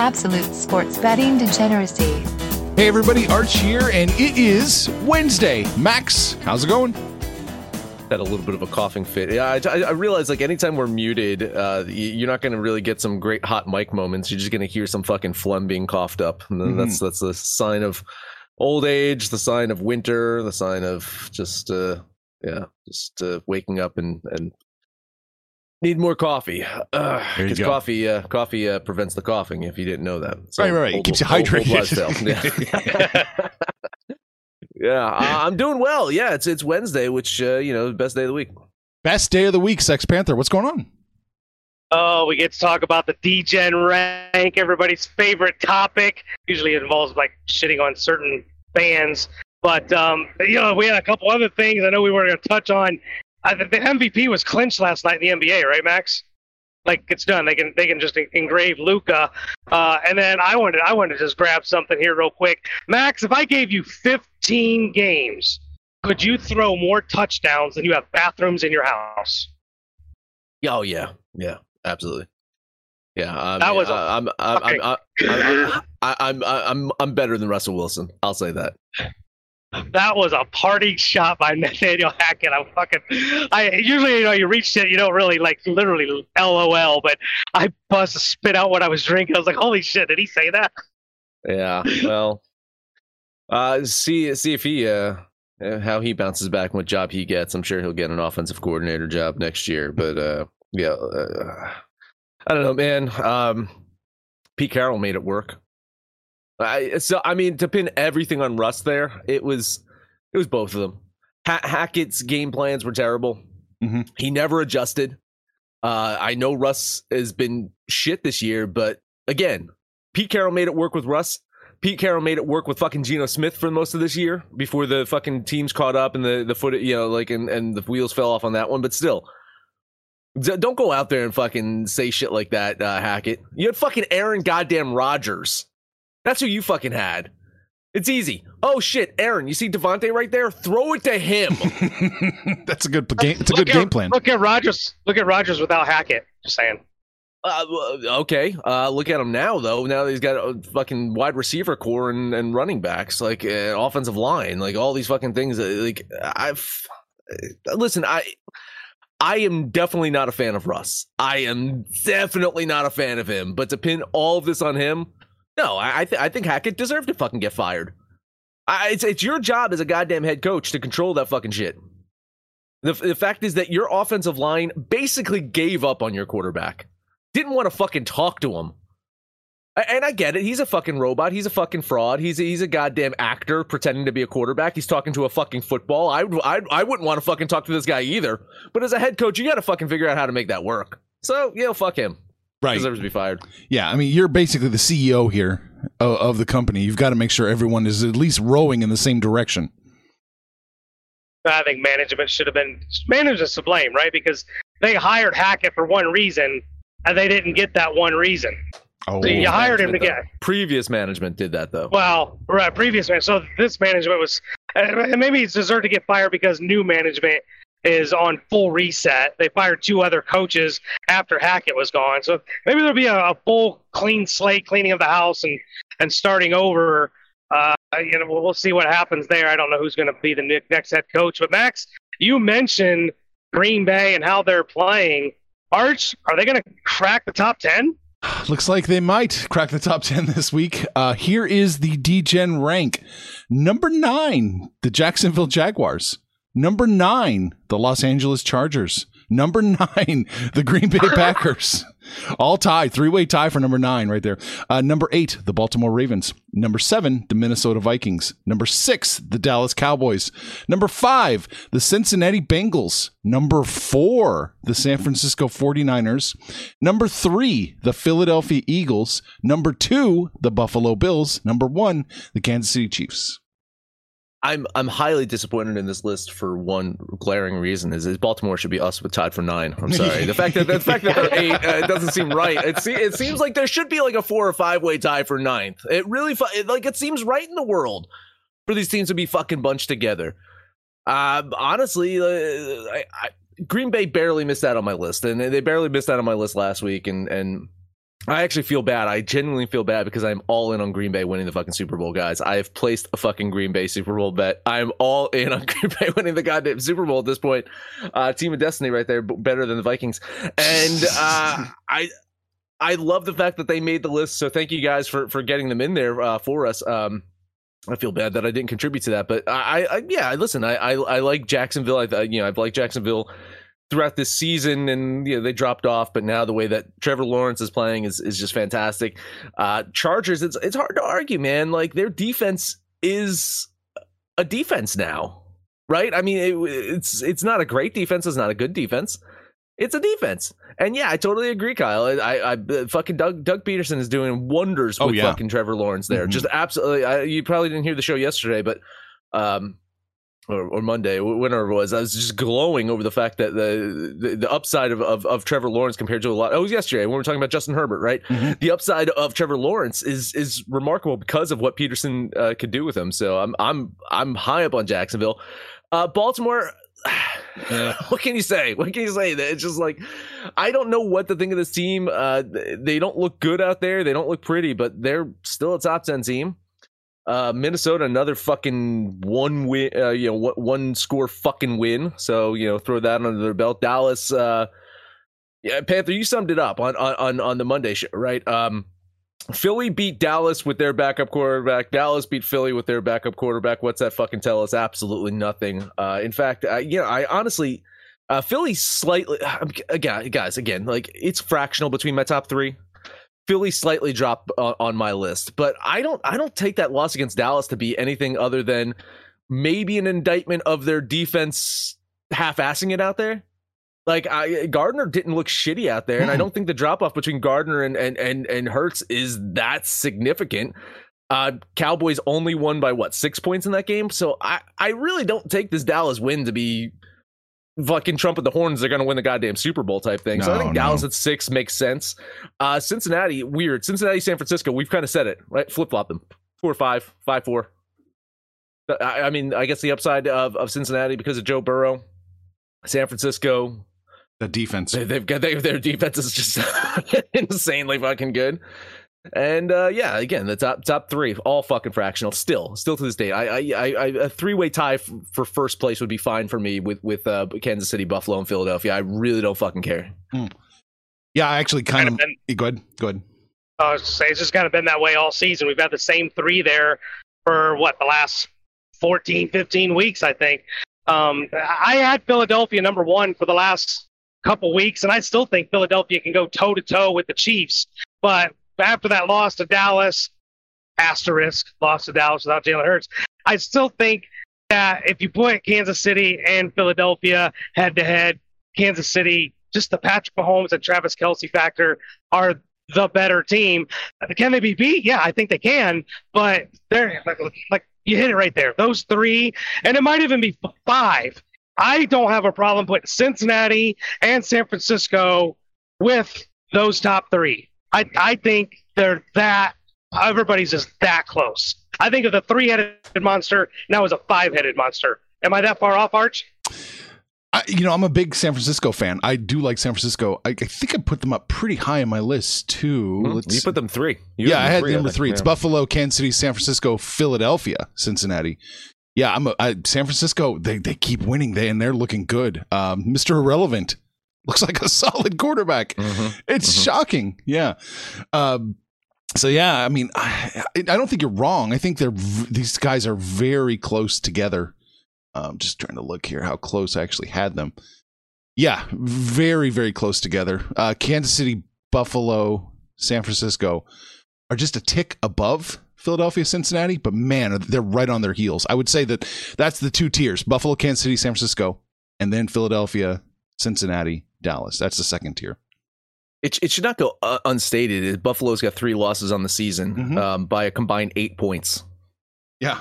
Absolute sports betting degeneracy. Hey everybody, Arch here, and it is Wednesday. Max, how's it going? had a little bit of a coughing fit. Yeah, I, I realize like anytime we're muted, uh, you're not going to really get some great hot mic moments. You're just going to hear some fucking phlegm being coughed up. And Mhm. that's that's the sign of old age, the sign of winter, the sign of just uh, yeah, just uh, waking up and and need more coffee. Uh, There you 'cause go. coffee, uh, coffee uh, prevents the coughing. If you didn't know that, So, Right, right, right. It old- keeps you old- old hydrated. lifestyle. Yeah. Yeah, uh, I'm doing well. Yeah, it's it's Wednesday, which uh, you know, best day of the week. Best day of the week, Sex Panther. What's going on? Oh, we get to talk about the Degen rank, everybody's favorite topic. Usually it involves like shitting on certain fans, but um, you know we had a couple other things. I know we were going to touch on. Uh, the, MVP was clinched last night in the NBA, right, Max? Like it's done. They can they can just engrave Luka, uh, and then I wanted I wanted to just grab something here real quick. Max, if I gave you 15 games, could you throw more touchdowns than you have bathrooms in your house? Oh yeah, yeah, absolutely. Yeah, I That mean, was a I- I'm I'm fucking- I'm I'm, I'm, I'm I'm I'm better than Russell Wilson. I'll say that. That was a party shot by Nathaniel Hackett. I'm fucking. I usually, you know, you reach it, you don't really like literally LOL, but I bust spit out what I was drinking. I was like, holy shit, did he say that? Yeah. Well, uh, see see if he uh uh, how he bounces back and what job he gets. I'm sure he'll get an offensive coordinator job next year. But uh, yeah, uh, I don't know, man. Um, Pete Carroll made it work. I so I mean to pin everything on Russ there, it was it was both of them. Ha- Hackett's game plans were terrible. Mhm. He never adjusted. Uh, I know Russ has been shit this year, but again, Pete Carroll made it work with Russ. Pete Carroll made it work with fucking Geno Smith for most of this year before the fucking teams caught up and the the foot, you know, like and and the wheels fell off on that one. But still, d- don't go out there and fucking say shit like that, uh, Hackett. You had fucking Aaron goddamn Rodgers. That's who you fucking had. It's easy. Oh shit, Aaron, you see Davante right there? Throw it to him. That's a good game. It's a Look good at- game plan. Look at Rodgers. Look at Rodgers without Hackett. Just saying. Uh, okay. Uh, look at him now, though. Now that he's got a fucking wide receiver core and, and running backs, like uh, offensive line, like all these fucking things. uh, Like I've listen, I I am definitely not a fan of Russ. I am definitely not a fan of him. But to pin all of this on him, no, I th- I think Hackett deserved to fucking get fired. I, it's it's your job as a goddamn head coach to control that fucking shit. The, the fact is that your offensive line basically gave up on your quarterback didn't want to fucking talk to him. And I get it. He's a fucking robot. He's a fucking fraud. He's a, he's a goddamn actor pretending to be a quarterback. He's talking to a fucking football. I would- I I wouldn't want to fucking talk to this guy either. But as a head coach, you got to fucking figure out how to make that work. So you know, fuck him. Right. Deserves to be fired. Yeah. I mean, you're basically the CEO here of, of the company. You've got to make sure everyone is at least rowing in the same direction. I think management should have been management's to blame, right? Because they hired Hackett for one reason, and they didn't get that one reason. Oh, So you hired him to get. Previous management did that though. Well, right, previous man. So this management was, and maybe it's deserved to get fired because new management is on full reset. They fired two other coaches after Hackett was gone. So maybe there'll be a, a full clean slate, cleaning of the house and and starting over. Uh, you know, we'll, we'll see what happens there. I don't know who's going to be the next head coach. But Max, you mentioned Green Bay and how they're playing. Arch, are they going to crack the top ten? Looks like they might crack the top 10 this week. Uh, here is the Degen rank. Number nine, the Jacksonville Jaguars. Number nine, the Los Angeles Chargers. Number nine, the Green Bay Packers. All tied, three way tie for number nine right there. Uh, number eight, the Baltimore Ravens. Number seven, the Minnesota Vikings. Number six, the Dallas Cowboys. Number five, the Cincinnati Bengals. Number four, the San Francisco 49ers. Number three, the Philadelphia Eagles. Number two, the Buffalo Bills. Number one, the Kansas City Chiefs. I'm I'm highly disappointed in this list for one glaring reason is, is Baltimore should be us with tied for nine. I'm sorry. The fact that the fact that they're eight uh, doesn't seem right. It, se- it seems like there should be like a four or five way tie for ninth. It really it, like it seems right in the world for these teams to be fucking bunched together. Um, honestly, uh, I, I, Green Bay barely missed out on my list, and they barely missed out on my list last week, and and I actually feel bad. I genuinely feel bad because I'm all in on Green Bay winning the fucking Super Bowl, guys. I have placed a fucking Green Bay Super Bowl bet. I'm all in on Green Bay winning the goddamn Super Bowl at this point. Uh, team of destiny right there, better than the Vikings. And uh, I I love the fact that they made the list. So thank you guys for for getting them in there uh, for us. Um, I feel bad that I didn't contribute to that, but I, I yeah, listen, I, I, I like Jacksonville. I, you know, I've liked Jacksonville throughout this season, and you know they dropped off, but now the way that Trevor Lawrence is playing is is just fantastic. Uh, Chargers, it's it's hard to argue, man. Like their defense is a defense now, right? I mean, it, it's it's not a great defense. It's not a good defense. It's a defense, and yeah, I totally agree, Kyle. I, I, I fucking Doug Doug Pederson is doing wonders Oh, with yeah. fucking Trevor Lawrence there. Mhm. Just absolutely. I, you probably didn't hear the show yesterday, but um, or, or Monday, wh- whenever it was, I was just glowing over the fact that the the, the upside of, of of Trevor Lawrence compared to a lot. Oh, it was yesterday when we were talking about Justin Herbert, right? Mhm. The upside of Trevor Lawrence is is remarkable because of what Pederson uh, could do with him. So I'm I'm I'm high up on Jacksonville. Uh, Baltimore. what can you say? What can you say? It's just like I don't know what to think of this team. Uh, they don't look good out there. They don't look pretty, but they're still a top ten team. Uh, Minnesota, another fucking one win, uh, you know, one- score fucking win. So you know, throw that under their belt. Dallas, uh, yeah, Panther, you summed it up on on on the Monday show, right? Um, Philly beat Dallas with their backup quarterback. Dallas beat Philly with their backup quarterback. What's that fucking tell us? Absolutely nothing. Uh, in fact, I, you know, I honestly, uh, Philly slightly again, guys, again, like it's fractional between my top three. Philly slightly dropped on, on my list, but I don't, I don't take that loss against Dallas to be anything other than maybe an indictment of their defense half-assing it out there. Like I, Gardner didn't look shitty out there, and I don't think the drop off between Gardner and and and and Hurts is that significant. Uh, Cowboys only won by what six points in that game, so I I really don't take this Dallas win to be fucking Trump trumpet the horns. They're going to win the goddamn Super Bowl type thing. so I No, think no. Dallas at six makes sense. Uh, Cincinnati weird. Cincinnati, San Francisco. We've kind of said it right. Flip flop them. Four five, five four. I, I mean, I guess the upside of of Cincinnati because of Joe Burrow. San Francisco, The defense. they, they've got they, their defense is just insanely fucking good. And uh, yeah, again, the top top three, all fucking fractional. Still, still to this day, I, I, I, I a three way tie f- for first place would be fine for me with with uh, Kansas City, Buffalo, and Philadelphia. I really don't fucking care. Yeah, I actually kind of. Kind of Go ahead. Go ahead. I was just saying, it's just kind of been that way all season. We've had the same three there for what the last 14, 15 weeks, I think. Um, I had Philadelphia number one for the last couple weeks, and I still think Philadelphia can go toe to toe with the Chiefs. But after that loss to Dallas, asterisk loss to Dallas without Jalen Hurts, I still think that if you put Kansas City and Philadelphia head to head, Kansas City, just the Patrick Mahomes and Travis Kelce factor are the better team. Can they be beat? Yeah, I think they can. But they're like, like you hit it right there. Those three, and it might even be five. I don't have a problem putting Cincinnati and San Francisco with those top three. I I think they're that. Everybody's just that close. I think of the three-headed monster now is a five-headed monster. Am I that far off, Arch? I, you know, I'm a big San Francisco fan. I do like San Francisco. I, I think I put them up pretty high on my list too. Let's Hmm? You put them three. You yeah, have I had three, number think. three. It's Yeah. Buffalo, Kansas City, San Francisco, Philadelphia, Cincinnati. Yeah, I'm a, I, San Francisco. They they keep winning. They and they're looking good. Um, Mr. Irrelevant looks like a solid quarterback. Mhm. It's Mhm. shocking. Yeah. Um, so yeah, I mean, I, I don't think you're wrong. I think they're these guys are very close together. I'm just trying to look here how close I actually had them. Yeah, very very close together. Uh, Kansas City Buffalo, San Francisco are just a tick above Philadelphia, Cincinnati, but man, they're right on their heels. I would say that that's the two tiers Buffalo, Kansas City, San Francisco, and then Philadelphia, Cincinnati, Dallas. That's the second tier. It, it should not go uh, unstated. Buffalo's got three losses on the season Mhm. um, by a combined eight points. Yeah.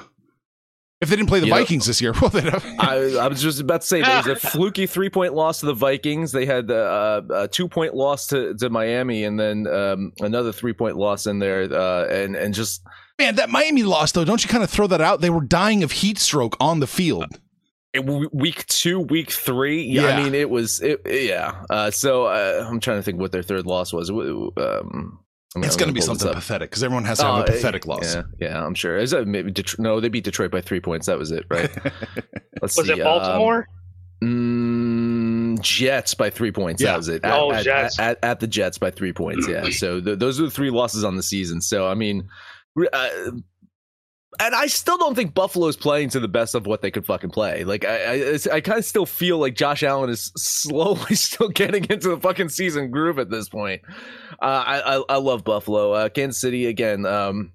If they didn't play the You know- Vikings this year, well, they'd have. I, I was just about to say there was a fluky three point loss to the Vikings. They had uh, a two point loss to, to Miami, and then um, another three point loss in there, uh, and and just Man, that Miami loss, though, don't you kind of throw that out? They were dying of heat stroke on the field. It- week two, week three. Yeah, Yeah. I mean it was it, yeah. Uh, so uh, I'm trying to think what their third loss was. Um, I mean, It's going to be something pathetic because everyone has to have Oh, a pathetic loss. Yeah, yeah, I'm sure. Is that maybe Detroit? No, they beat Detroit by three points. That was it, right? Let's Was see, it Baltimore? Um, mm, Jets by three points. Yeah. That was it. Oh, at, Jets. At, at, at the Jets by three points. Yeah. So th- those are the three losses on the season. So I mean, uh, and I still don't think Buffalo's playing to the best of what they could fucking play. Like I, I, I kind of still feel like Josh Allen is slowly still getting into the fucking season groove at this point. Uh, I, I, I love Buffalo. Uh, Kansas City again. Um,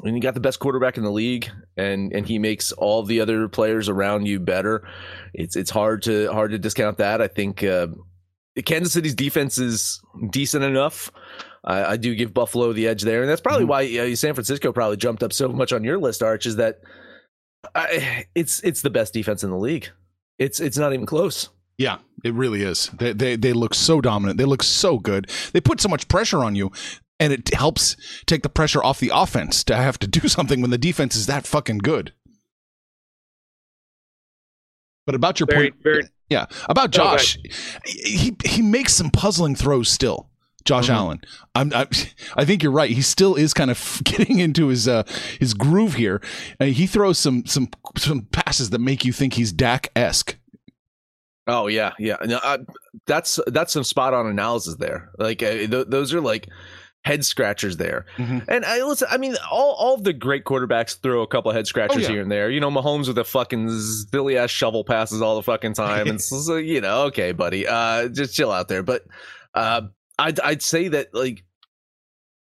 when you got the best quarterback in the league, and and he makes all the other players around you better, it's it's hard to hard to discount that. I think uh, Kansas City's defense is decent enough. I, I do give Buffalo the edge there, and that's probably Mhm. why uh, San Francisco probably jumped up so much on your list, Arch. Is that I, it's it's the best defense in the league. It's it's not even close. Yeah, it really is. They, they they look so dominant. They look so good. They put so much pressure on you, and it helps take the pressure off the offense to have to do something when the defense is that fucking good. But about your Very, point, very. yeah, about go ahead. Josh, he he makes some puzzling throws still. Josh Mhm. Allen, I'm, I, I think you're right. He still is kind of getting into his uh, his groove here. Uh, he throws some some some passes that make you think he's Dak esque. Oh yeah, yeah. No, I, that's that's some spot on analysis there. Like uh, th- those are like head scratchers there. Mhm. And I listen. I mean, all all of the great quarterbacks throw a couple of head scratchers Oh, yeah. here and there. You know, Mahomes with the fucking silly ass shovel passes all the fucking time, and so, you know, okay, buddy, uh, just chill out there. But uh, I'd I'd say that like.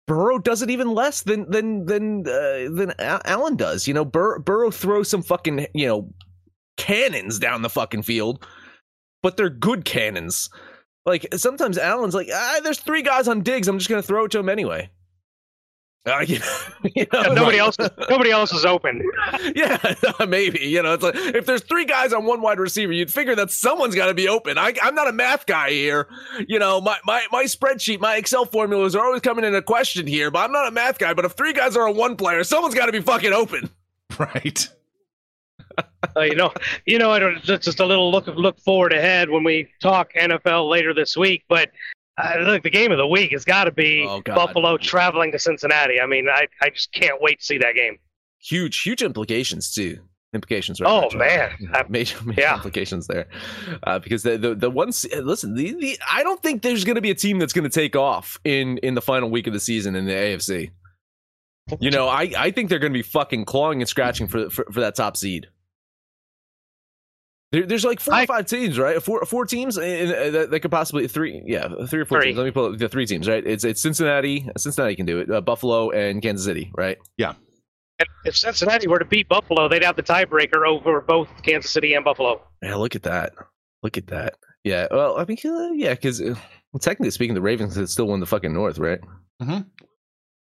Burrow does it even less than than than uh, than Allen does. You know, Bur- Burrow throws some fucking you know cannons down the fucking field, but they're good cannons. Like sometimes Allen's like, ah, there's three guys on digs. I'm just gonna throw it to him anyway. Uh, you know, you know, Yeah, nobody else. Nobody else is open. yeah, maybe. You know, it's like if there's three guys on one wide receiver, you'd figure that someone's got to be open. I, I'm not a math guy here. You know, my, my my spreadsheet, my Excel formulas are always coming into question here, but I'm not a math guy. But if three guys are on one player, someone's got to be fucking open. Right. Uh, you know, you know, it was just just a little look look forward ahead when we talk NFL later this week. But uh, look, the game of the week has got to be Oh, Buffalo traveling to Cincinnati. I mean, I, I just can't wait to see that game. Huge, huge implications too. Implications, right? Oh man, major, major Yeah. implications there, uh, because the the the ones listen, the, the I don't think there's going to be a team that's going to take off in in the final week of the season in the AFC. You know, I I think they're going to be fucking clawing and scratching for for, for that top seed. There, there's like four I- or five teams, right? Four four teams in, in, that, that could possibly three, yeah, three or four Three. teams. Let me pull up the three teams, right? It's it's Cincinnati, Cincinnati can do it, uh, Buffalo and Kansas City, right? Yeah. And if Cincinnati were to beat Buffalo, they'd have the tiebreaker over both Kansas City and Buffalo. Yeah, look at that. Look at that. Yeah. Well, I mean, uh, yeah, because uh, well, technically speaking, the Ravens had still won the fucking North, right? Mhm.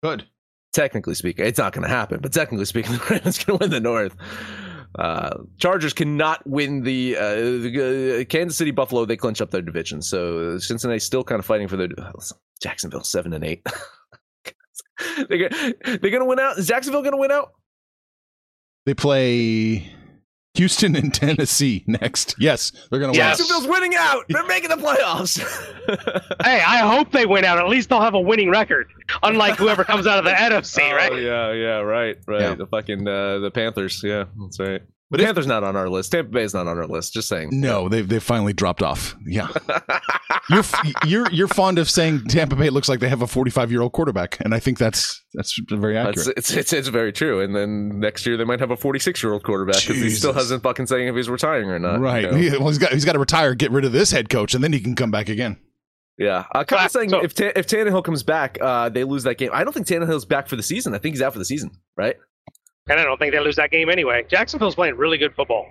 Good. Technically speaking, it's not going to happen, but technically speaking, the Ravens going to win the North. Uh, Chargers cannot win the, uh, the uh, Kansas City Buffalo. They clinch up their division, so Cincinnati's still kind of fighting for their Jacksonville seven and eight. they're they're gonna win out. Is Jacksonville gonna win out? They play Houston and Tennessee next. Yes, they're going to Yes. win. Jacksonville's winning out. They're making the playoffs. Hey, I hope they win out. At least they'll have a winning record, unlike whoever comes out of the NFC, Oh, right? yeah, yeah, right, right. Yeah. The fucking uh, the Panthers. Yeah, that's right. But the if- Panthers not on our list. Tampa Bay's not on our list. Just saying. No, they've they've finally dropped off. Yeah, you're you're you're fond of saying Tampa Bay looks like they have a 45 year old quarterback, and I think that's that's very It's, accurate. it's, it's it's very true. And then next year they might have a 46 year old quarterback because he still hasn't fucking saying if he's retiring or not. right. you know? He- well, he's got he's got to retire, get rid of this head coach, and then he can come back again. Yeah, uh, kind Ah, of saying so- if Ta- if Tannehill comes back, uh, they lose that game. I don't think Tannehill's back for the season. I think he's out for the season, right? And I don't think they lose that game anyway. Jacksonville's playing really good football.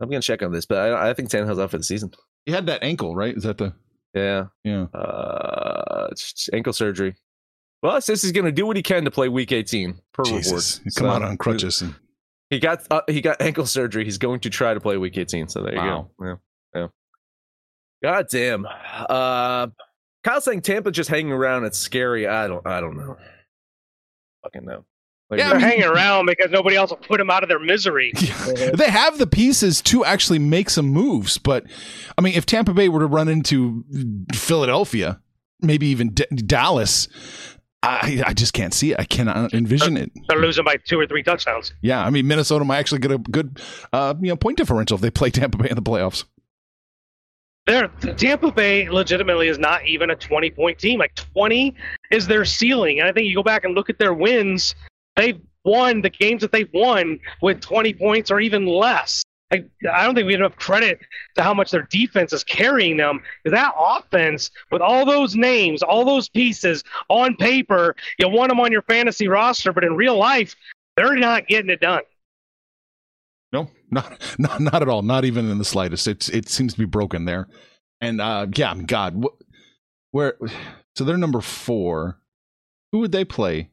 I'm gonna check on this, but I, I think Tannehill's out for the season. He had that ankle, right? Is that the Yeah, yeah? uh, ankle surgery. Well, it says he's gonna do what he can to play Week 18 per Jesus, report. he come So, out on crutches. And, He got uh, he got ankle surgery. He's going to try to play Week 18. So there you go. Yeah, yeah. God damn. Uh, Kyle saying Tampa just hanging around. It's scary. I don't. I don't know. Fucking know. Like, Yeah, I They're mean- hanging around because nobody else will put them out of their misery. they have the pieces to actually make some moves, but I mean, if Tampa Bay were to run into Philadelphia, maybe even D- Dallas, I I just can't see it. I cannot envision it. They're losing by two or three touchdowns. Yeah, I mean, Minnesota might actually get a good, uh, you know, point differential if they play Tampa Bay in the playoffs. They're, Tampa Bay legitimately is not even a 20 point team. Like 20 is their ceiling. And I think you go back and look at their wins, they've won the games that they've won with 20 points or even less. I, I don't think we have enough credit to how much their defense is carrying them. That offense, with all those names, all those pieces on paper, you want them on your fantasy roster, but in real life, they're not getting it done. No, not not not at all. Not even in the slightest. It's it seems to be broken there. And uh yeah, God, wh- where? So they're number four. Who would they play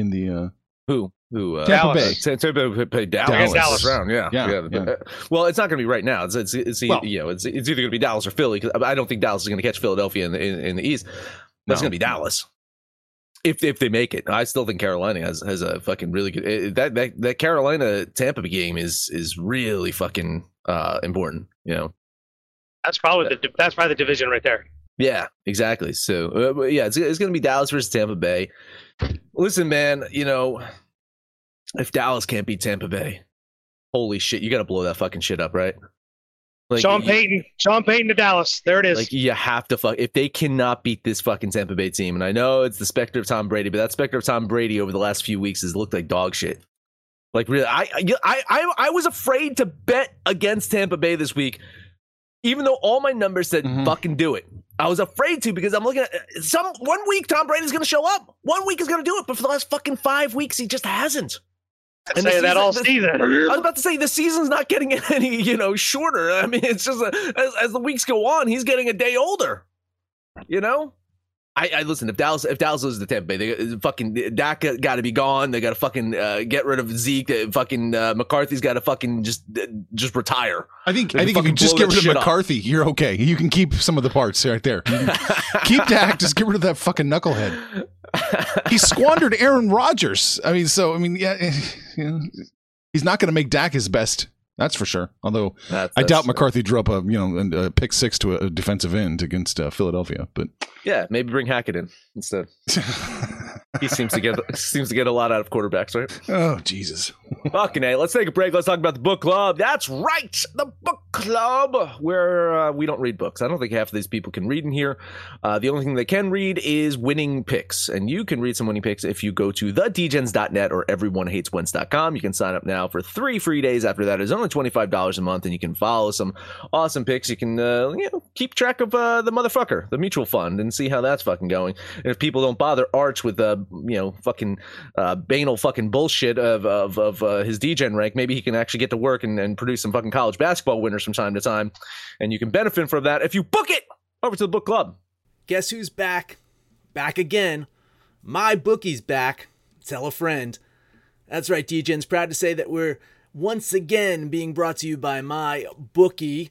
in the? uh Who? Who? Uh, Tampa Dallas. Bay. Tampa Bay played Dallas. Dallas. Dallas. round. Yeah. Yeah, yeah. Uh, Well, it's not going to be right now. It's it's, it's Well- you know it's it's either going to be Dallas or Philly. Cause I don't think Dallas is going to catch Philadelphia in the in, in the East. But it's No. going to be Dallas. If if they make it, I still think Carolina has has a fucking really good eh, that that that Carolina Tampa game is is really fucking uh important. You know. That's probably the that's probably the division right there. Yeah, exactly. So, uh, yeah, it's, it's going to be Dallas versus Tampa Bay. Listen, man, you know, if Dallas can't beat Tampa Bay, holy shit, you got to blow that fucking shit up, right? Like, Sean you- Payton, Sean Payton to Dallas. There it is. Like you have to fuck if they cannot beat this fucking Tampa Bay team, and I know it's the specter of Tom Brady, but that specter of Tom Brady over the last few weeks has looked like dog shit. Like really, I I I I was afraid to bet against Tampa Bay this week, even though all my numbers said Mhm. fucking do it. I was afraid to because I'm looking at some one week Tom Brady's going to show up, one week is going to do it, but for the last fucking five weeks he just hasn't. I and the say that all the- season. I was about to say the season's not getting any, you know, shorter. I mean, it's just a, as, as the weeks go on, he's getting a day older. You know, I, I listen. If Dallas, if Dallas loses to Tampa Bay, they fucking Dak got to be gone. They got to fucking uh, get rid of Zeke. Uh, fucking uh, McCarthy's got to fucking just uh, just retire. I think I think if you just get rid of up. McCarthy, you're okay. You can keep some of the parts right there. Keep Dak. Just get rid of that fucking knucklehead. He squandered Aaron Rodgers. I mean, so I mean, yeah, you know, he's not going to make Dak his best. That's for sure. Although That's- I doubt McCarthy drew up a you know a pick six to a defensive end against uh, Philadelphia, but Yeah, maybe bring Hackett in instead. He seems to get seems to get a lot out of quarterbacks, right? oh Jesus. Fucking A. Let's take a break. Let's talk about the book club. That's right. The book club, where uh, we don't read books. I don't think half of these people can read in here. Uh, the only thing they can read is winning picks. And you can read some winning picks if you go to thedgens.net or everyonehateswentz.com. You can sign up now for three free days. After that, it's only $25 a month, and you can follow some awesome picks. You can uh, you know, keep track of uh, the motherfucker, the mutual fund, and see how that's fucking going. And if people don't bother Arch with, uh, you know, fucking uh, banal fucking bullshit of, of, of uh, his Degen rank, maybe he can actually get to work and, and produce some fucking college basketball winners from time to time. And you can benefit from that if you book it over to the book club. Guess who's back? Back again. My bookie's back. Tell a friend. That's right, Degens proud to say that we're once again being brought to you by my bookie.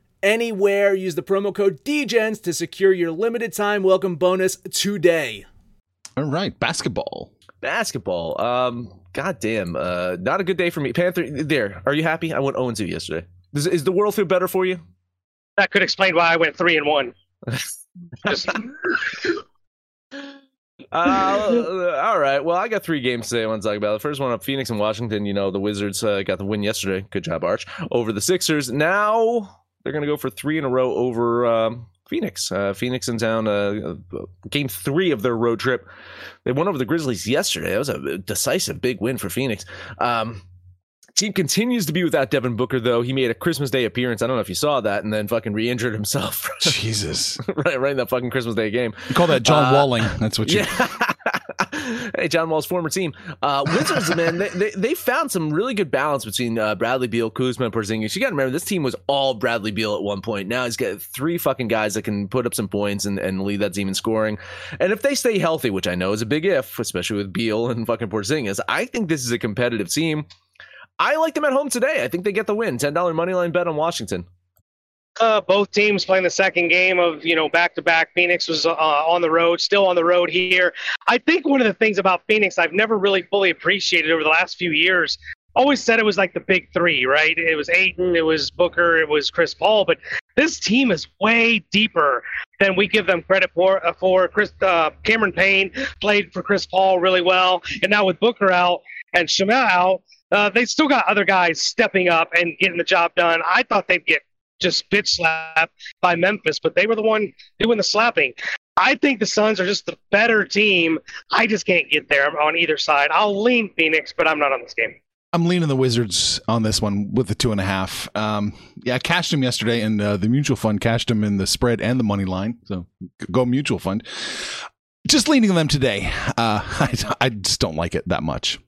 anywhere. Use the promo code DEGENS to secure your limited time welcome bonus today. All right, basketball. Basketball. Um, goddamn. Uh, not a good day for me. Panther, there. Are you happy? I went 0 2 yesterday. Does, is the world feel better for you? That could explain why I went three and one. Just Uh, all right. Well, I got three games today I want to talk about. The first one up Phoenix and Washington. You know, the Wizards uh, got the win yesterday. Good job, Arch. Over the Sixers. Now they're going to go for three in a row over um, Phoenix. Uh, Phoenix in town, uh, game three of their road trip. They won over the Grizzlies yesterday. That was a decisive big win for Phoenix. Um, team continues to be without Devin Booker, though. He made a Christmas Day appearance. I don't know if you saw that, and then fucking re-injured himself. Jesus. right, right in that fucking Christmas Day game. You call that John Uh, Walling. That's what you. Yeah. Hey, John Wall's former team. Uh, Wizards, man, they, they, they found some really good balance between uh, Bradley Beal, Kuzma, and Porzingis. You got to remember, this team was all Bradley Beal at one point. Now he's got three fucking guys that can put up some points and, and lead that team in scoring. And if they stay healthy, which I know is a big if, especially with Beal and fucking Porzingis, I think this is a competitive team. I like them at home today. I think they get the win. $10 money line bet on Washington. Uh, both teams playing the second game of you know back to back. Phoenix was uh, on the road, still on the road here. I think one of the things about Phoenix I've never really fully appreciated over the last few years. Always said it was like the big three, right? It was Ayton, it was Booker, it was Chris Paul, but this team is way deeper than we give them credit for. Uh, for Chris uh, Cameron Payne played for Chris Paul really well, and now with Booker out and Shamel out, uh, they still got other guys stepping up and getting the job done. I thought they'd get just bitch slapped by Memphis, but they were the one doing the slapping. I think the Suns are just the better team. I just can't get there on either side. I'll lean Phoenix, but I'm not on this game. I'm leaning the Wizards on this one with the two and a half. Um, yeah, I cashed him yesterday, and uh, the mutual fund cashed him in the spread and the money line. So go mutual fund. Just leaning them today. Uh, I, I just don't like it that much.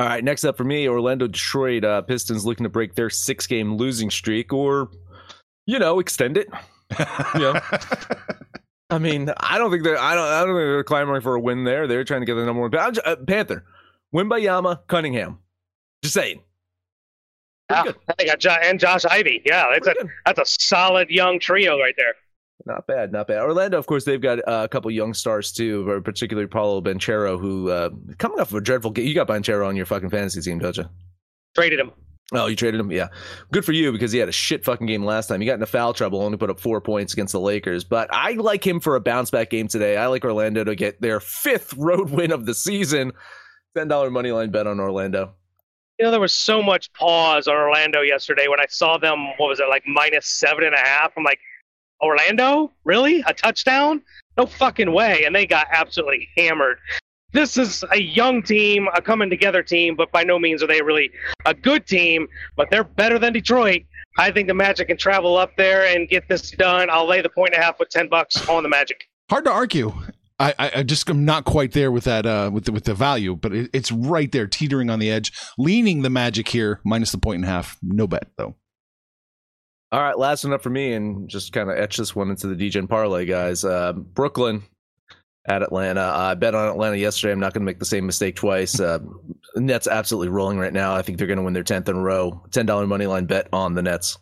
All right, next up for me, Orlando Detroit uh, Pistons looking to break their six game losing streak or, you know, extend it. Yeah. I mean, I don't think they're I don't I don't think they're clamoring for a win there. They're trying to get the number one. Uh, uh, Panther, Wembanyama, Cunningham. Just saying. Pretty Yeah, good. I think I got Jo- and Josh Ivey. Yeah, that's a good. that's a solid young trio right there. Not bad, not bad. Orlando, of course, they've got uh, a couple young stars too, particularly Paolo Banchero, who uh, coming off of a dreadful game. You got Banchero on your fucking fantasy team, don't you? Traded him. Oh, you traded him? Yeah. Good for you because he had a shit fucking game last time. He got into foul trouble, only put up four points against the Lakers. But I like him for a bounce back game today. I like Orlando to get their fifth road win of the season. $10 money line bet on Orlando. You know, there was so much pause on Orlando yesterday when I saw them. What was it like minus seven and a half? I'm like, Orlando, really? A touchdown? No fucking way! And they got absolutely hammered. This is a young team, a coming together team, but by no means are they really a good team. But they're better than Detroit. I think the Magic can travel up there and get this done. I'll lay the point and a half with ten bucks on the Magic. Hard to argue. I, I, I just am not quite there with that uh, with the, with the value, but it, it's right there, teetering on the edge, leaning the Magic here, minus the point and a half. No bet though. All right, last one up for me, and just kind of etch this one into the Degen parlay, guys. Uh, Brooklyn at Atlanta. I bet on Atlanta yesterday. I'm not going to make the same mistake twice. Uh, Nets absolutely rolling right now. I think they're going to win their tenth in a row. Ten dollar money line bet on the Nets.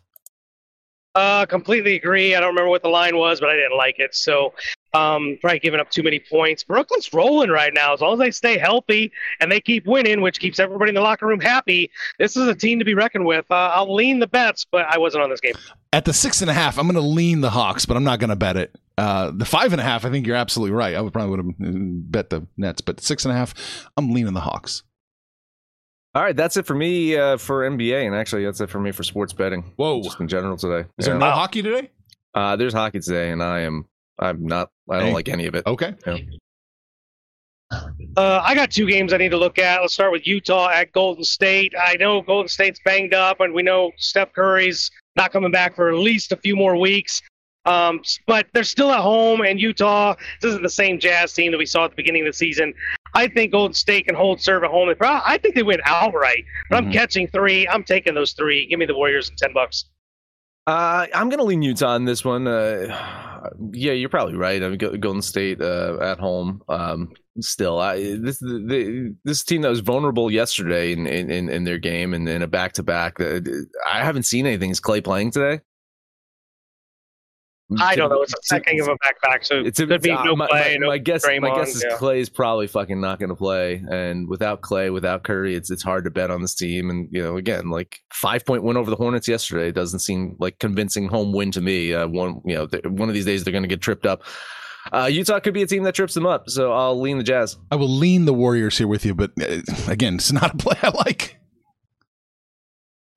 Uh, completely agree. I don't remember what the line was, but I didn't like it. So, um, probably giving up too many points. Brooklyn's rolling right now. As long as they stay healthy and they keep winning, which keeps everybody in the locker room happy, this is a team to be reckoned with. Uh, I'll lean the bets, but I wasn't on this game. At the six and a half, I'm going to lean the Hawks, but I'm not going to bet it. Uh, the five and a half, I think you're absolutely right. I would probably would have bet the Nets, but six and a half, I'm leaning the Hawks. All right, that's it for me uh, for NBA, and actually that's it for me for sports betting. Whoa. just in general today. Is there Yeah. no hockey today? Uh, there's hockey today, and I am I'm not. I don't Hey. like any of it. Okay. Uh, I got two games I need to look at. Let's start with Utah at Golden State. I know Golden State's banged up, and we know Steph Curry's not coming back for at least a few more weeks. Um, but they're still at home, and Utah. This isn't the same Jazz team that we saw at the beginning of the season. I think Golden State can hold serve at home. I think they win outright. But I'm Mhm. catching three. I'm taking those three. Give me the Warriors and ten bucks. Uh, I'm gonna lean Utah in this one. Uh, yeah, you're probably right. I mean, Go- Golden State uh, at home. Um, still, I, this the, this team that was vulnerable yesterday in, in, in their game and in a back to back. I haven't seen anything. Is Clay playing today? I don't know. It's a second of a back back, so It's could be uh, no my, play. my, no my guess. My Draymond, guess is yeah. Clay's probably fucking not going to play, and without Clay, without Curry, it's it's hard to bet on this team. And you know, again, like five point win over the Hornets yesterday doesn't seem like convincing home win to me. Uh, one, you know, th- one of these days they're going to get tripped up. Uh, Utah could be a team that trips them up, so I'll lean the Jazz. I will lean the Warriors here with you, but uh, again, it's not a play I like.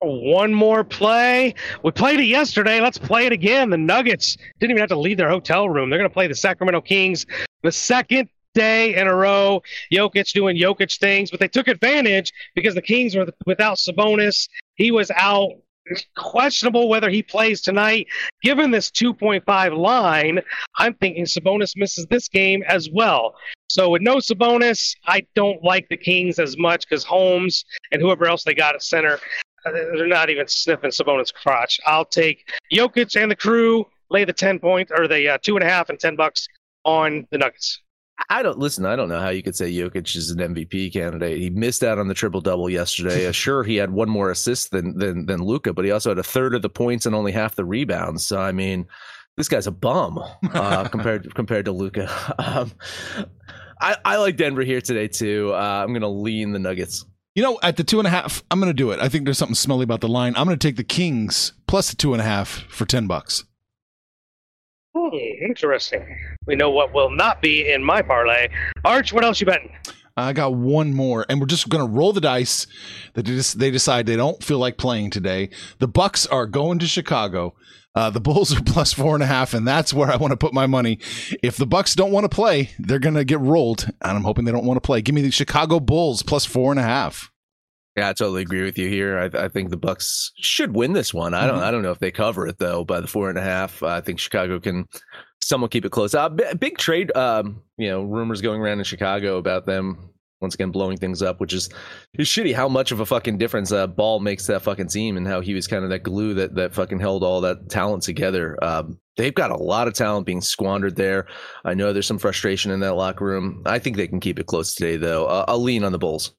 One more play. We played it yesterday. Let's play it again. The Nuggets didn't even have to leave their hotel room. They're going to play the Sacramento Kings the second day in a row. Jokic doing Jokic things, but they took advantage because the Kings were without Sabonis. He was out. Questionable whether he plays tonight. Given this 2.5 line, I'm thinking Sabonis misses this game as well. So with no Sabonis, I don't like the Kings as much because Holmes and whoever else they got at center they're not even sniffing Sabonis' crotch. I'll take Jokic and the crew, lay the 10 point or the uh, two and a half and 10 bucks on the Nuggets. I don't listen. I don't know how you could say Jokic is an MVP candidate. He missed out on the triple double yesterday. Uh, sure, he had one more assist than than than Luka, but he also had a third of the points and only half the rebounds. So I mean, this guy's a bum uh, compared compared to Luka. Um, I, I like Denver here today too. Uh, I'm going to lean the Nuggets. You know, at the two and a half, I'm going to do it. I think there's something smelly about the line. I'm going to take the Kings plus the two and a half for ten bucks. Hmm, interesting. We know what will not be in my parlay. Arch, what else you betting? I got one more, and we're just going to roll the dice. That they, they decide they don't feel like playing today. The Bucks are going to Chicago. Uh, the Bulls are plus four and a half, and that's where I want to put my money. If the Bucks don't want to play, they're going to get rolled, and I'm hoping they don't want to play. Give me the Chicago Bulls plus four and a half. Yeah, I totally agree with you here. I, I think the Bucks should win this one. I don't. Mhm. I don't know if they cover it though by the four and a half. I think Chicago can somewhat keep it close. Uh, b- big trade. Um, you know, rumors going around in Chicago about them once again blowing things up, which is is shitty. How much of a fucking difference uh, Ball makes that fucking team, and how he was kind of that glue that that fucking held all that talent together. Um, they've got a lot of talent being squandered there. I know there's some frustration in that locker room. I think they can keep it close today, though. Uh, I'll lean on the Bulls.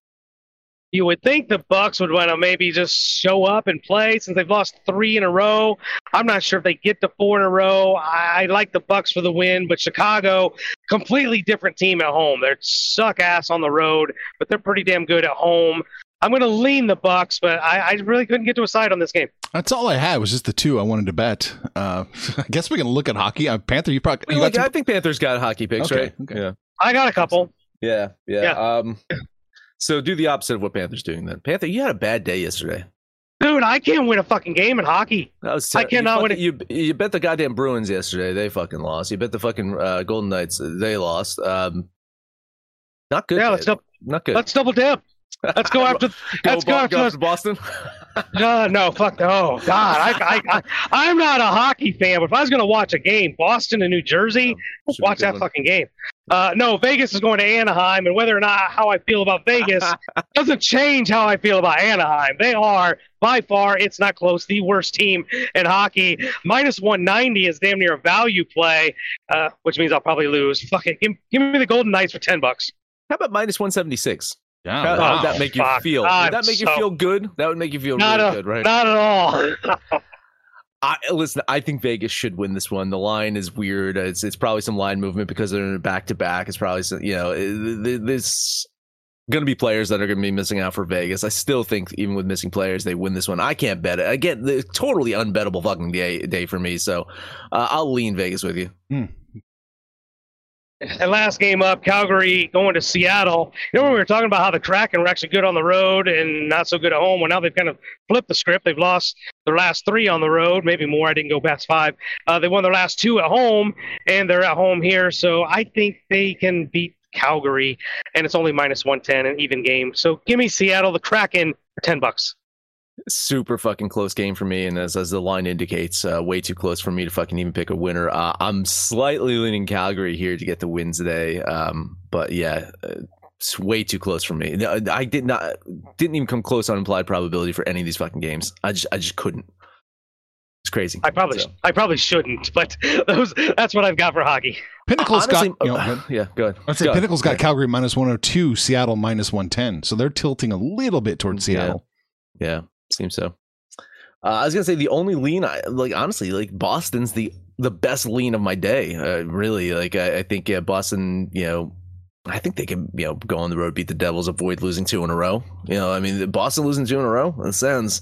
You would think the Bucks would want to maybe just show up and play since they've lost three in a row. I'm not sure if they get to four in a row. I, I like the Bucks for the win, but Chicago, completely different team at home. They're suck ass on the road, but they're pretty damn good at home. I'm going to lean the Bucks, but I, I really couldn't get to a side on this game. That's all I had was just the two I wanted to bet. Uh, I guess we can look at hockey. Uh, Panther, you probably you Like, got I think Panthers got hockey picks, Okay, right? okay. Yeah. I got a couple. Yeah, yeah. Yeah. Um, so do the opposite of what Panthers doing then. Panther, you had a bad day yesterday. Dude, I can't win a fucking game in hockey. Was I cannot you win fucking- You, you bet the goddamn Bruins yesterday. They fucking lost. You bet the fucking uh, Golden Knights. They lost. Um, not good. Yeah, let's Dave. not good. let's double dip. Let's go after. let's go after. go those- after Boston. No, no, fuck no. Oh, God, I, I, I, I'm not a hockey fan, but if I was going to watch a game, Boston and New Jersey, Oh, should be a watch that one. fucking game. Uh, no, Vegas is going to Anaheim, and whether or not how I feel about Vegas doesn't change how I feel about Anaheim. They are by far, it's not close, the worst team in hockey. Minus 190 is damn near a value play, uh, which means I'll probably lose. Fuck it, give, give me the Golden Knights for 10 bucks. How about minus one seventy six? Yeah, How, how wow. would that make you fuck. feel? Would that make you so- feel good? That would make you feel Not, really a, good, right? not at all. I, listen, I think Vegas should win this one. The line is weird. It's it's probably some line movement because they're in a back to back. It's probably some, you know this going to be players that are going to be missing out for Vegas. I still think even with missing players, they win this one. I can't bet it. Again, the totally unbettable fucking day day for me. So uh, I'll lean Vegas with you. And last game up, Calgary going to Seattle. You know, when we were talking about how the Kraken were actually good on the road and not so good at home. Well, now they've kind of flipped the script. They've lost their last three on the road, maybe more. I didn't go past five. Uh, they won their last two at home, and they're at home here. So I think they can beat Calgary, and it's only minus 110, an even game. So give me Seattle, the Kraken, for 10 bucks. Super fucking close game for me, and as as the line indicates, uh, way too close for me to fucking even pick a winner. Uh, I'm slightly leaning Calgary here to get the win today, um, but yeah, uh, it's way too close for me. I did not didn't even come close on implied probability for any of these fucking games. I just I just couldn't. It's crazy. I probably So, I probably shouldn't, but those that's what I've got for hockey. Pinnacle's honestly, got. You know, uh, yeah, go ahead. I'd say Go ahead. Pinnacle's got Calgary minus 102, Seattle minus 110. So they're tilting a little bit towards Yeah. Seattle. Yeah, seems so. Uh, I was gonna say the only lean, I, like honestly, like Boston's the the best lean of my day. Uh, really, like I, I think yeah, Boston. You know, I think they can you know go on the road, beat the Devils, avoid losing two in a row. You know, I mean, Boston losing two in a row. Sounds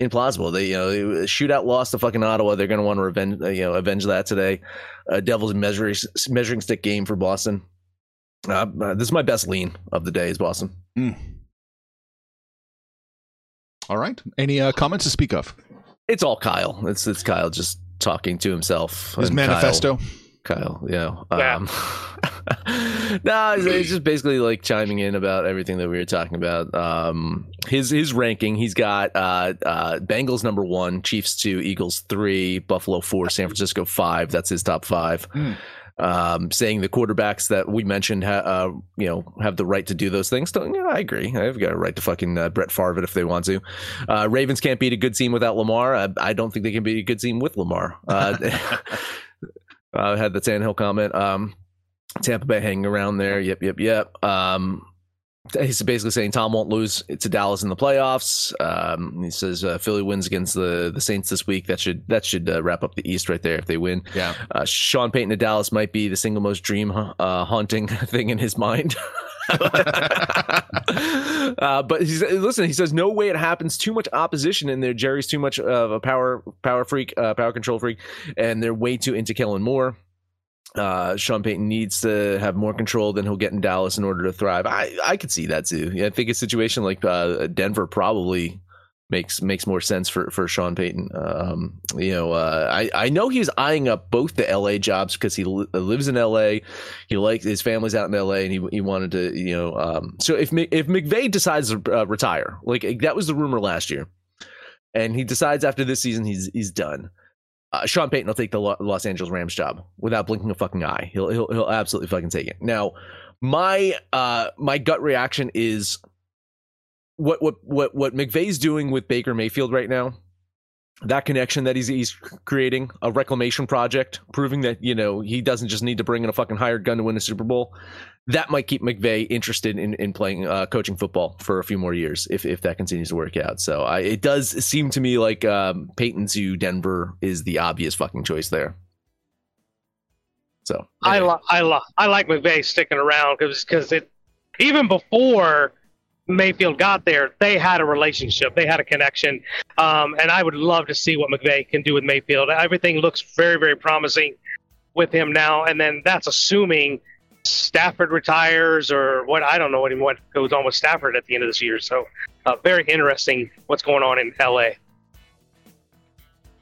implausible. They you know they- shootout loss to fucking Ottawa. They're gonna want to revenge uh, you know avenge that today. Uh, Devils measuring measuring stick game for Boston. Uh, uh, this is my best lean of the day is Boston. All right. Any uh, comments to speak of? It's all Kyle. It's it's Kyle just talking to himself. His And Kyle- manifesto. Kyle, you know. Yeah. Um, no, he's, he's just basically like chiming in about everything that we were talking about. Um, his his ranking, he's got uh, uh, Bengals number one, Chiefs two, Eagles three, Buffalo four, San Francisco five. That's his top five. Um, saying the quarterbacks that we mentioned, ha- uh, you know, have the right to do those things. Yeah, I agree. I've got a right to fucking uh, Brett Favre if they want to. Uh, Ravens can't beat a good team without Lamar. I, I don't think they can beat a good team with Lamar. Uh, I had the Tannehill comment. Um, Tampa Bay hanging around there. Yep, yep, yep. Um, he's basically saying Tom won't lose to Dallas in the playoffs. Um, he says uh, Philly wins against the the Saints this week. That should that should uh, wrap up the East right there if they win. Yeah. Uh, Sean Payton to Dallas might be the single most dream uh, haunting thing in his mind. uh, but he's listen. He says no way it happens. Too much opposition in there. Jerry's too much of a power power freak, uh, power control freak, and they're way too into Kellen Moore. Uh, Sean Payton needs to have more control than he'll get in Dallas in order to thrive. I I could see that too. Yeah, I think a situation like uh, Denver probably makes makes more sense for for Sean Payton. Um, you know, uh, I I know he's eyeing up both the L.A. jobs because he li- lives in L.A. He likes his family's out in L.A. and he he wanted to you know. Um, so if if McVay decides to uh, retire, like that was the rumor last year, and he decides after this season he's he's done. Uh, Sean Payton will take the Los Angeles Rams job without blinking a fucking eye. He'll he'll he'll absolutely fucking take it. Now, my uh my gut reaction is what what what what McVay's doing with Baker Mayfield right now. That connection that he's he's creating a reclamation project, proving that you know he doesn't just need to bring in a fucking hired gun to win a Super Bowl. That might keep McVay interested in in playing uh, coaching football for a few more years if if that continues to work out. So I, it does seem to me like um, Payton to Denver is the obvious fucking choice there. So I li- I li- I like McVay sticking around because because it even before Mayfield got there, they had a relationship, they had a connection, um, and I would love to see what McVay can do with Mayfield. Everything looks very very promising with him now, and then that's assuming Stafford retires or what I don't know what goes on with Stafford at the end of this year. So uh, very interesting what's going on in LA.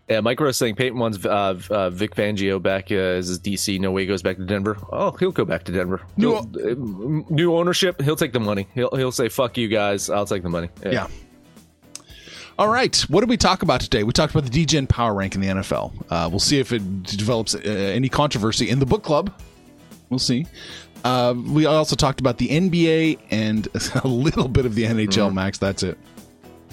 Yeah, Mike Rose saying Payton wants uh, uh, Vic Fangio back uh, as his DC. No way he goes back to Denver. Oh, he'll go back to Denver. New- He'll- uh, new ownership. He'll take the money. He'll he'll say fuck you guys. I'll take the money. Yeah. All right. What did we talk about today? We talked about the Degen power rank in the NFL. Uh, we'll see if it develops uh, any controversy in the book club. We'll see. Uh, we also talked about the NBA and a little bit of the NHL, Max. That's it.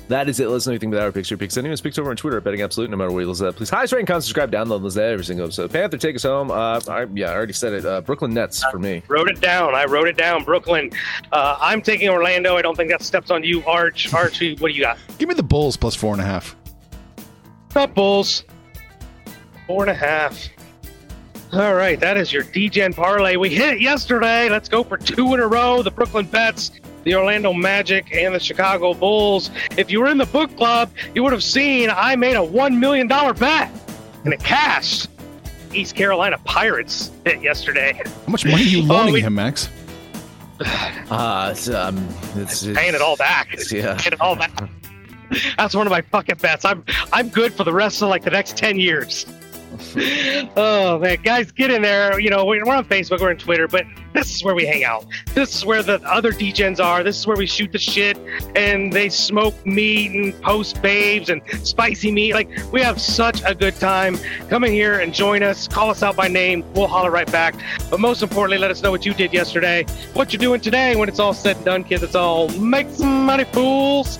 That is it. Let us know anything about our picks, your picks. Anyone speaks over on Twitter at Betting Absolute, no matter where you listen to that. Please highest rating, comment, subscribe, download, listen to every single episode. Panther, take us home. Uh, I, yeah, I already said it. Uh, Brooklyn Nets for me. Wrote it down. I wrote it down. Brooklyn. Uh, I'm taking Orlando. I don't think that steps on you, Arch. Archie, what do you got? Give me the Bulls plus four and a half. Not Bulls. Four and a half. All right, that is your Degen parlay. We hit it yesterday. Let's go for two in a row. The Brooklyn Bets, the Orlando Magic, and the Chicago Bulls. If you were in the book club, you would have seen I made a $1 million bet, and it cashed. East Carolina Pirates hit yesterday. How much money are you Oh, loaning we- him, Max? Uh, it's, um, it's, it's, Paying it all back. Yeah. Paying it all back. That's one of my fucking bets. I'm I'm good for the rest of like the next ten years. Oh man, guys, get in there. You know, we're, on Facebook, we're on Twitter, but this is where we hang out. This is where the other Degens are. This is where we shoot the shit and they smoke meat and post babes and spicy meat. Like we have such a good time. Come in here and join us. Call us out by name. We'll holler right back. But most importantly, let us know what you did yesterday, what you're doing today. When it's all said and done, kids, it's all make some money, fools.